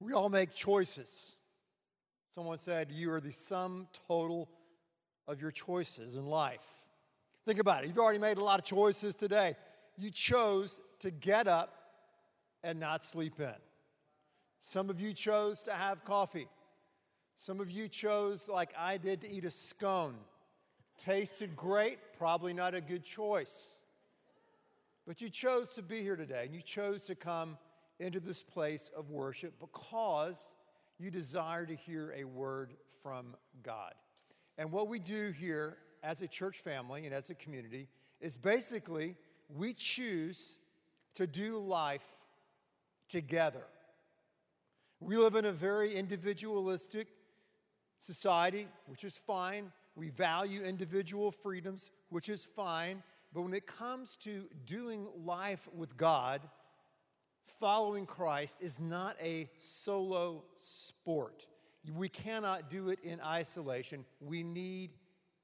We all make choices. Someone said, You are the sum total of your choices in life. Think about it. You've already made a lot of choices today. You chose to get up and not sleep in. Some of you chose to have coffee. Some of you chose, like I did, to eat a scone. Tasted great, probably not a good choice. But you chose to be here today, and you chose to come into this place of worship because you desire to hear a word from God. And what we do here as a church family and as a community is basically we choose to do life together. We live in a very individualistic society, which is fine. We value individual freedoms, which is fine. But when it comes to doing life with God, following Christ is not a solo sport. We cannot do it in isolation. We need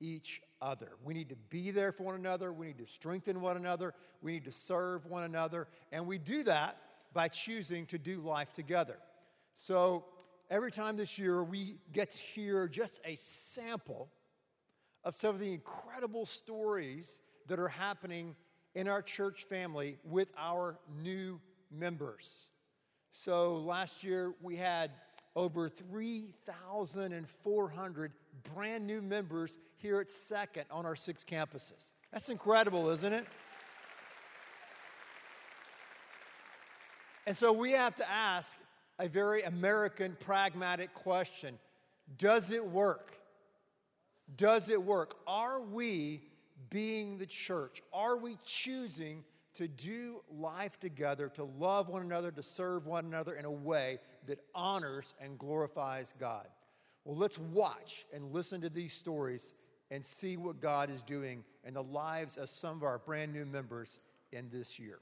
each other. We need to be there for one another. We need to strengthen one another. We need to serve one another. And we do that by choosing to do life together. So every time this year, we get to hear just a sample of some of the incredible stories that are happening in our church family with our new members. So last year, we had over 3,400 brand new members here at Second on our six campuses. That's incredible, isn't it? And so we have to ask a very American pragmatic question Does it work? Does it work? Are we being the church? Are we choosing to do life together, to love one another, to serve one another in a way that honors and glorifies God? Well, let's watch and listen to these stories and see what God is doing in the lives of some of our brand new members in this year.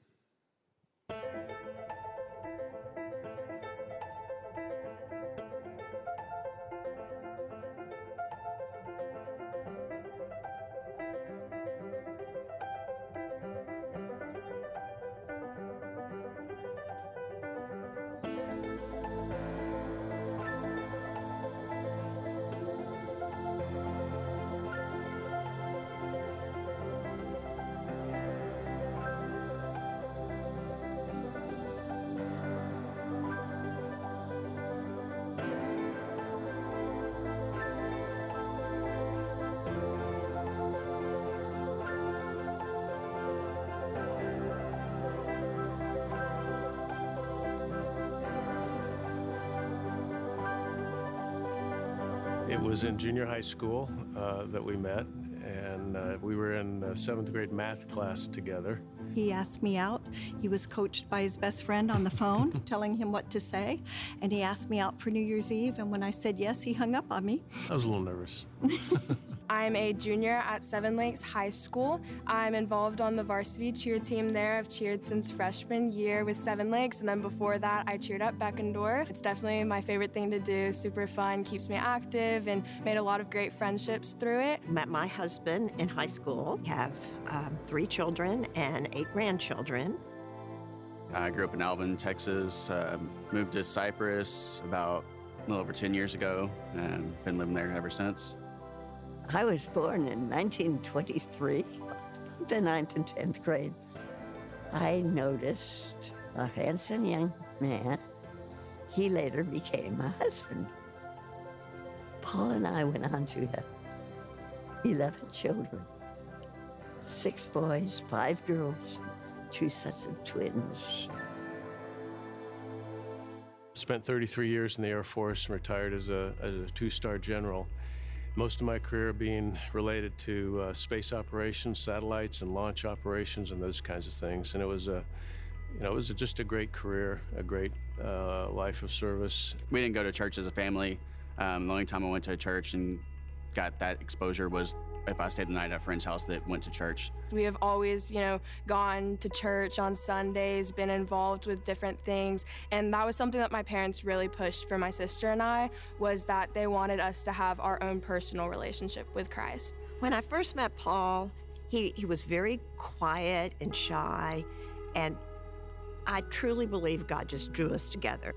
It was in junior high school uh, that we met, and uh, we were in uh, seventh grade math class together. He asked me out. He was coached by his best friend on the phone, telling him what to say. And he asked me out for New Year's Eve. And when I said yes, he hung up on me. I was a little nervous. I'm a junior at Seven Lakes High School. I'm involved on the varsity cheer team there. I've cheered since freshman year with Seven Lakes, and then before that, I cheered at Beckendorff. It's definitely my favorite thing to do. Super fun, keeps me active, and made a lot of great friendships through it. Met my husband in high school. Have um, three children and eight grandchildren. I grew up in Alvin, Texas. Uh, moved to Cypress about a little over 10 years ago, and been living there ever since. I was born in 1923, the ninth and 10th grade. I noticed a handsome young man. He later became my husband. Paul and I went on to have 11 children six boys, five girls, two sets of twins. Spent 33 years in the Air Force and retired as a, as a two star general. Most of my career being related to uh, space operations, satellites, and launch operations, and those kinds of things. And it was a, you know, it was just a great career, a great uh, life of service. We didn't go to church as a family. Um, the only time I went to a church and got that exposure was if I stayed the night at a friend's house that went to church. We have always, you know, gone to church on Sundays, been involved with different things, and that was something that my parents really pushed for my sister and I was that they wanted us to have our own personal relationship with Christ. When I first met Paul, he, he was very quiet and shy, and I truly believe God just drew us together.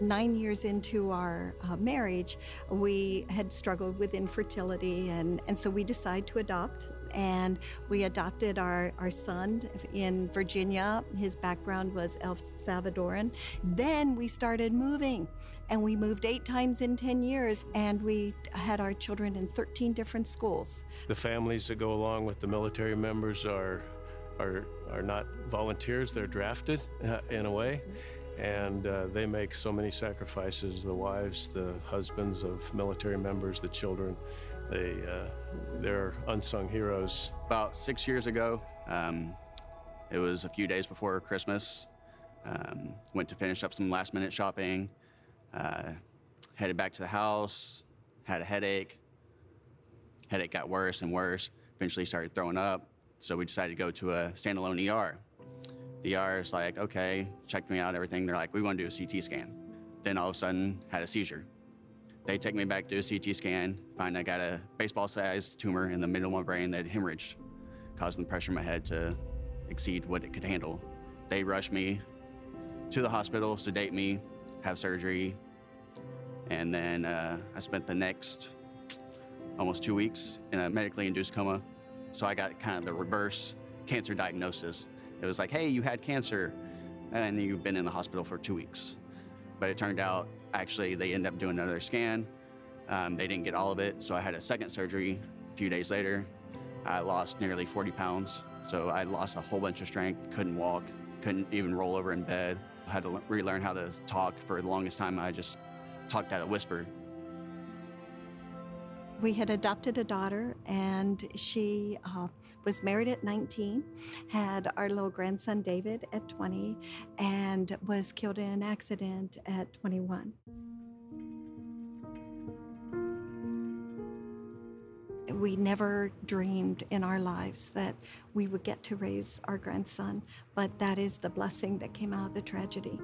Nine years into our uh, marriage, we had struggled with infertility, and, and so we decided to adopt. And we adopted our, our son in Virginia. His background was El Salvadoran. Then we started moving, and we moved eight times in 10 years, and we had our children in 13 different schools. The families that go along with the military members are, are, are not volunteers, they're drafted uh, in a way and uh, they make so many sacrifices the wives the husbands of military members the children they uh, they're unsung heroes About six years ago, um, it was a few days before Christmas. Um, went to finish up some last minute shopping. Uh, headed back to the house. Had a headache. Headache got worse and worse. Eventually started throwing up. So we decided to go to a standalone ER. The ER is like, okay, checked me out, everything. They're like, we want to do a CT scan. Then all of a sudden, had a seizure. They take me back to a CT scan, find I got a baseball sized tumor in the middle of my brain that hemorrhaged, causing the pressure in my head to exceed what it could handle. They rush me to the hospital, sedate me, have surgery, and then uh, I spent the next almost two weeks in a medically induced coma. So I got kind of the reverse cancer diagnosis. It was like, hey, you had cancer, and you've been in the hospital for two weeks. But it turned out, actually, they ended up doing another scan. Um, they didn't get all of it, so I had a second surgery a few days later. I lost nearly 40 pounds, so I lost a whole bunch of strength, couldn't walk, couldn't even roll over in bed. I had to relearn how to talk. For the longest time, I just talked at a whisper. We had adopted a daughter, and she uh, was married at 19, had our little grandson David at 20, and was killed in an accident at 21. We never dreamed in our lives that we would get to raise our grandson, but that is the blessing that came out of the tragedy.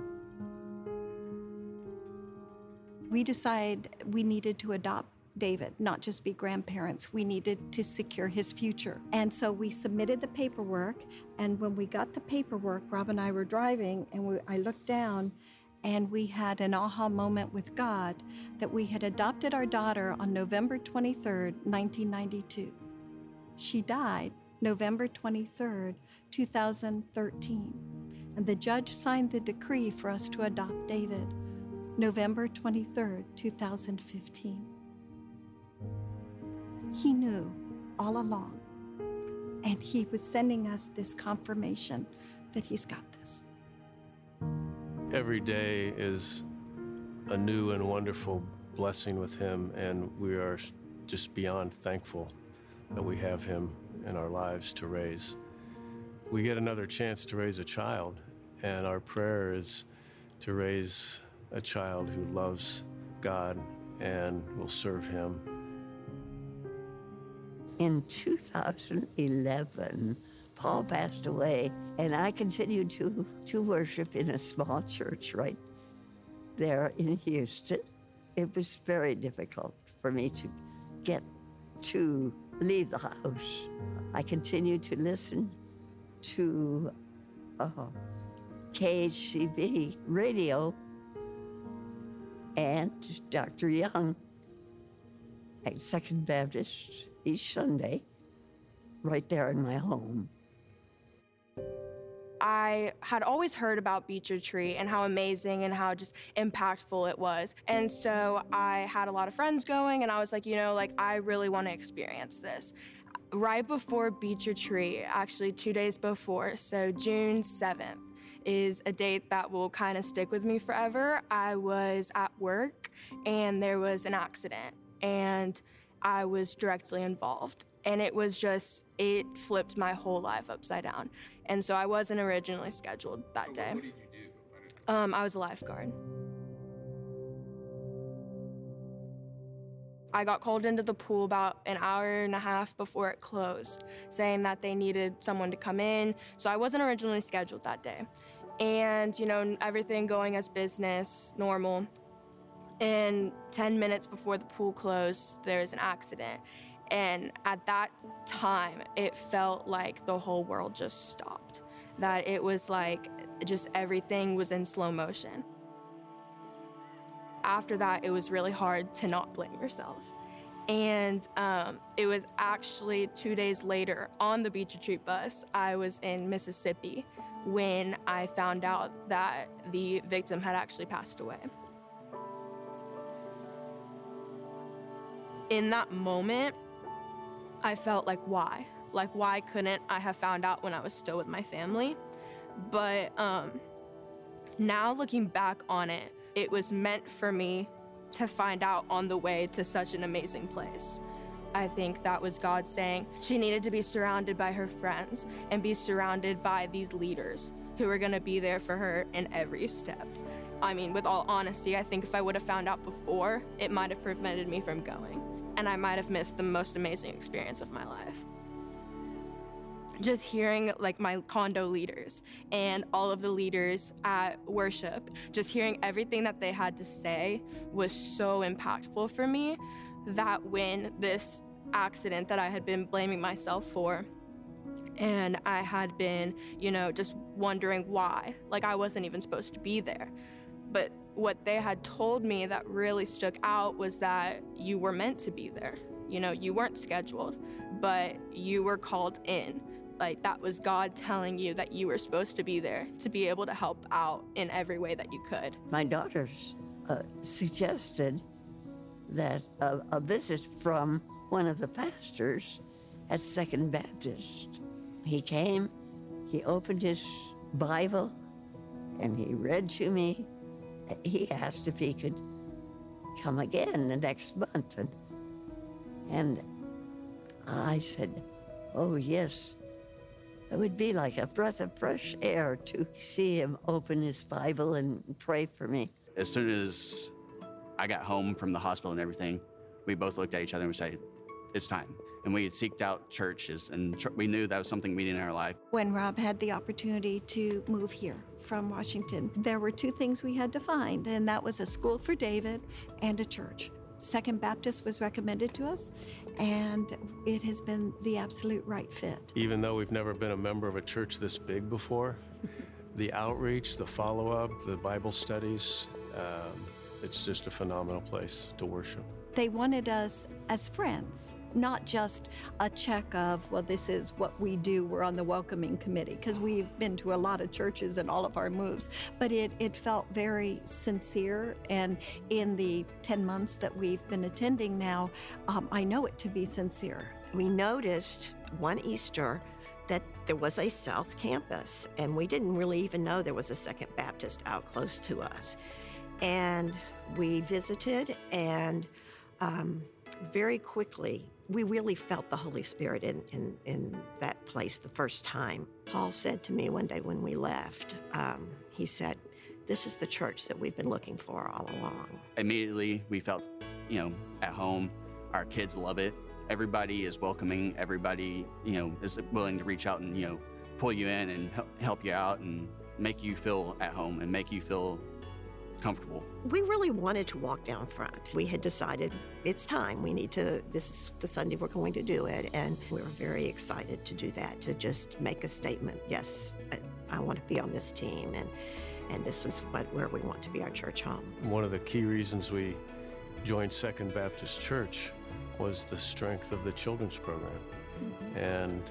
We decided we needed to adopt David, not just be grandparents. We needed to secure his future. And so we submitted the paperwork. And when we got the paperwork, Rob and I were driving, and we, I looked down, and we had an aha moment with God that we had adopted our daughter on November 23rd, 1992. She died November 23rd, 2013. And the judge signed the decree for us to adopt David November 23rd, 2015. He knew all along, and He was sending us this confirmation that He's got this. every day is a new and wonderful blessing with him and we are just beyond thankful that we have him in our lives to raise. We get another chance to raise a child and our prayer is to raise a child who loves god and will serve him In 2011, Paul passed away, and I continued to, to worship in a small church right there in Houston. It was very difficult for me to get to leave the house. I continued to listen to uh, KHCB radio and Dr. Young at Second Baptist each Sunday, right there in my home. I had always heard about Beach Retreat and how amazing and how just impactful it was. And so I had a lot of friends going, and I was like, you know, like, I really want to experience this. Right before Beach Retreat, actually, two days before, so June 7th, is a date that will kind of stick with me forever. I was at work and there was an accident, and I was directly involved. And it was just, it flipped my whole life upside down. And so I wasn't originally scheduled that day. What did you do? Um, I was a lifeguard. I got called into the pool about an hour and a half before it closed, saying that they needed someone to come in. So I wasn't originally scheduled that day. And, you know, everything going as business, normal. And 10 minutes before the pool closed, there was an accident. And at that time, it felt like the whole world just stopped. That it was like just everything was in slow motion. after that, it was really hard to not blame yourself. And um, it was actually two days later on the beach retreat bus, I was in Mississippi when I found out that the victim had actually passed away. In that moment, I felt like, why? Like, why couldn't I have found out when I was still with my family? But um, now looking back on it, it was meant for me to find out on the way to such an amazing place. I think that was God saying she needed to be surrounded by her friends and be surrounded by these leaders who were going to be there for her in every step. I mean, with all honesty, I think if I would have found out before, it might have prevented me from going, and I might have missed the most amazing experience of my life just hearing like my condo leaders and all of the leaders at worship, just hearing everything that they had to say was so impactful for me that when this accident that I had been blaming myself for, and I had been, you know, just wondering why, like I wasn't even supposed to be there. But what they had told me that really stuck out was that you were meant to be there. You know, you weren't scheduled, but you were called in like that was God telling you that you were supposed to be there to be able to help out in every way that you could. My daughters uh, suggested that a, a visit from one of the pastors at Second Baptist. He came, he opened his Bible, and he read to me. He asked if he could come again the next month. And, and I said, Oh, yes. It would be like a breath of fresh air to see him open his Bible and pray for me. As soon as I got home from the hospital and everything, we both looked at each other and we said, it's time. And we had seeked out churches, and ch- we knew that was something we needed in our life. When Rob had the opportunity to move here from Washington, there were two things we had to find, and that was a school for David and a church. Second Baptist was recommended to us, and it has been the absolute right fit. Even though we've never been a member of a church this big before, the outreach, the follow up, the Bible studies, um, it's just a phenomenal place to worship. They wanted us as friends not just a check of, well, this is what we do, we're on the welcoming committee, because we've been to a lot of churches and all of our moves, but it, it felt very sincere. And in the 10 months that we've been attending now, um, I know it to be sincere. We noticed one Easter that there was a South Campus, and we didn't really even know there was a Second Baptist out close to us. And we visited, and um, very quickly we really felt the Holy Spirit in, in, in that place the first time. Paul said to me one day when we left, um, he said, This is the church that we've been looking for all along. Immediately, we felt, you know, at home. Our kids love it. Everybody is welcoming. Everybody, you know, is willing to reach out and, you know, pull you in and help you out and make you feel at home and make you feel comfortable. We really wanted to walk down front. We had decided it's time. We need to, this is the Sunday we're going to do it. And we were very excited to do that, to just make a statement. Yes, I, I want to be on this team. And, and this is what, where we want to be our church home. One of the key reasons we joined Second Baptist Church was the strength of the children's program. Mm-hmm. And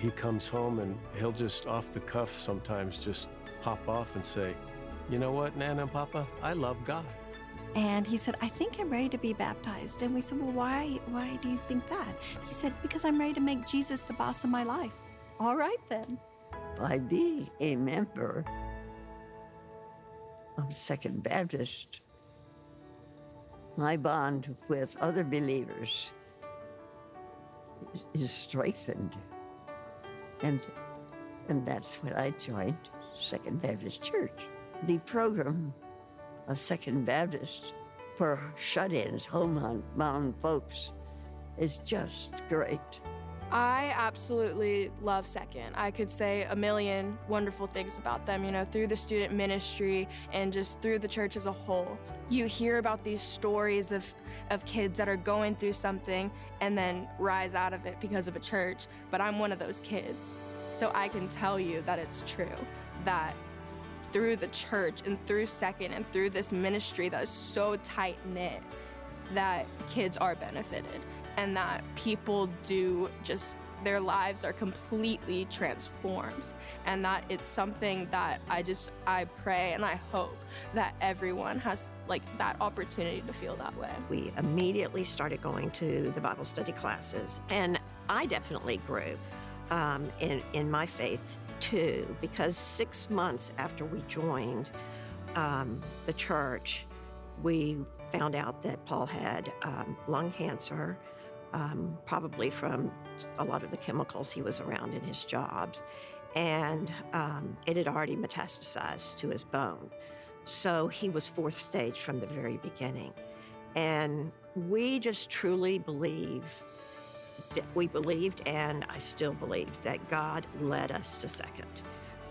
he comes home and he'll just off the cuff sometimes just pop off and say, you know what, Nana and Papa? I love God. And he said, I think I'm ready to be baptized. And we said, Well, why, why do you think that? He said, Because I'm ready to make Jesus the boss of my life. All right, then. By being a member of Second Baptist, my bond with other believers is strengthened. And, and that's when I joined Second Baptist Church the program of Second Baptist for shut ins, homebound folks, is just great. I absolutely love Second. I could say a million wonderful things about them, you know, through the student ministry and just through the church as a whole. You hear about these stories of, of kids that are going through something and then rise out of it because of a church, but I'm one of those kids. So I can tell you that it's true, that through the church and through Second and through this ministry that is so tight knit that kids are benefited and that people do just their lives are completely transformed and that it's something that I just I pray and I hope that everyone has like that opportunity to feel that way. We immediately started going to the Bible study classes and I definitely grew um, in in my faith too because six months after we joined um, the church, we found out that Paul had um, lung cancer um, probably from a lot of the chemicals he was around in his jobs. And um, it had already metastasized to his bone. So he was fourth stage from the very beginning. And we just truly believe, we believed, and I still believe, that God led us to second.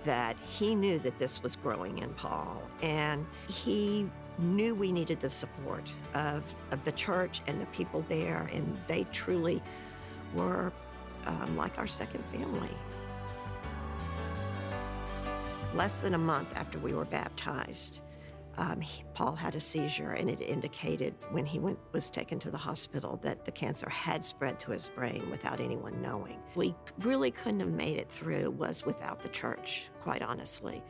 That he knew that this was growing in Paul, and he knew we needed the support of, of the church and the people there, and they truly were um, like our second family. Less than a month after we were baptized, um, he, Paul had a seizure, and it indicated when he went, was taken to the hospital that the cancer had spread to his brain without anyone knowing. We really couldn't have made it through was without the church, quite honestly.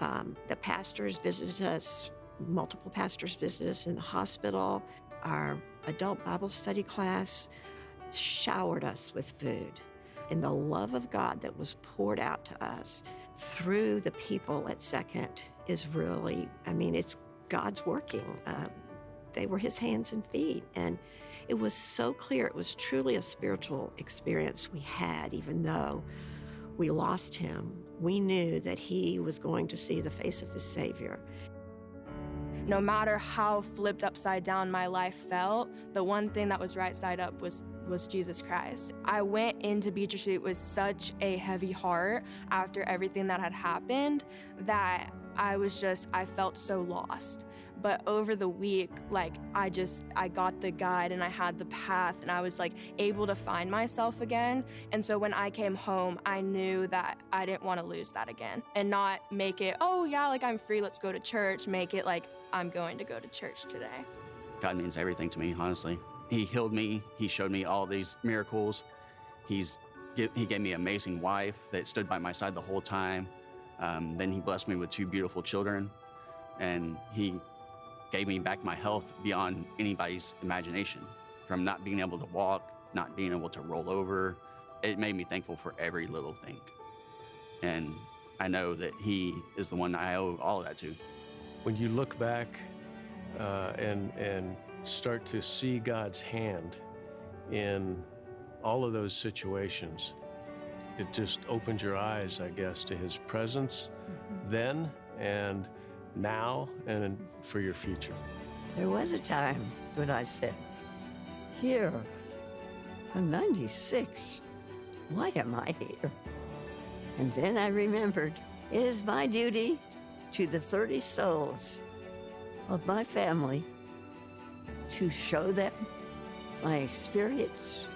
Um, the pastors visited us multiple pastors visited us in the hospital. Our adult Bible study class showered us with food. And the love of God that was poured out to us through the people at Second is really, I mean, it's God's working. Uh, they were his hands and feet. And it was so clear. It was truly a spiritual experience we had, even though we lost him. We knew that he was going to see the face of his Savior no matter how flipped upside down my life felt, the one thing that was right side up was was Jesus Christ. I went into Beach Retreat with such a heavy heart after everything that had happened that I was just I felt so lost. But over the week, like I just, I got the guide and I had the path and I was like able to find myself again. And so when I came home, I knew that I didn't want to lose that again and not make it, oh yeah, like I'm free, let's go to church. Make it like I'm going to go to church today. God means everything to me, honestly. He healed me, He showed me all these miracles. He's he gave me an amazing wife that stood by my side the whole time. Um, then he blessed me with two beautiful children, and he gave me back my health beyond anybody's imagination. From not being able to walk, not being able to roll over, it made me thankful for every little thing. And I know that He is the one I owe all of that to. When you look back uh, and and start to see God's hand in all of those situations, it just opens your eyes, I guess, to His presence mm-hmm. then and now and for your future? There was a time when I said, Here, I'm 96. Why am I here? And then I remembered it is my duty to the 30 souls of my family to show them my experience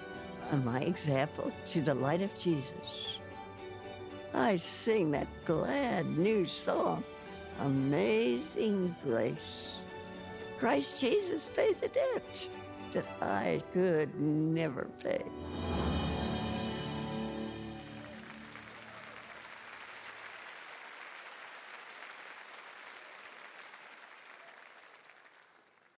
and my example to the light of Jesus. I sing that glad new song amazing grace. Christ Jesus paid the debt that I could never pay.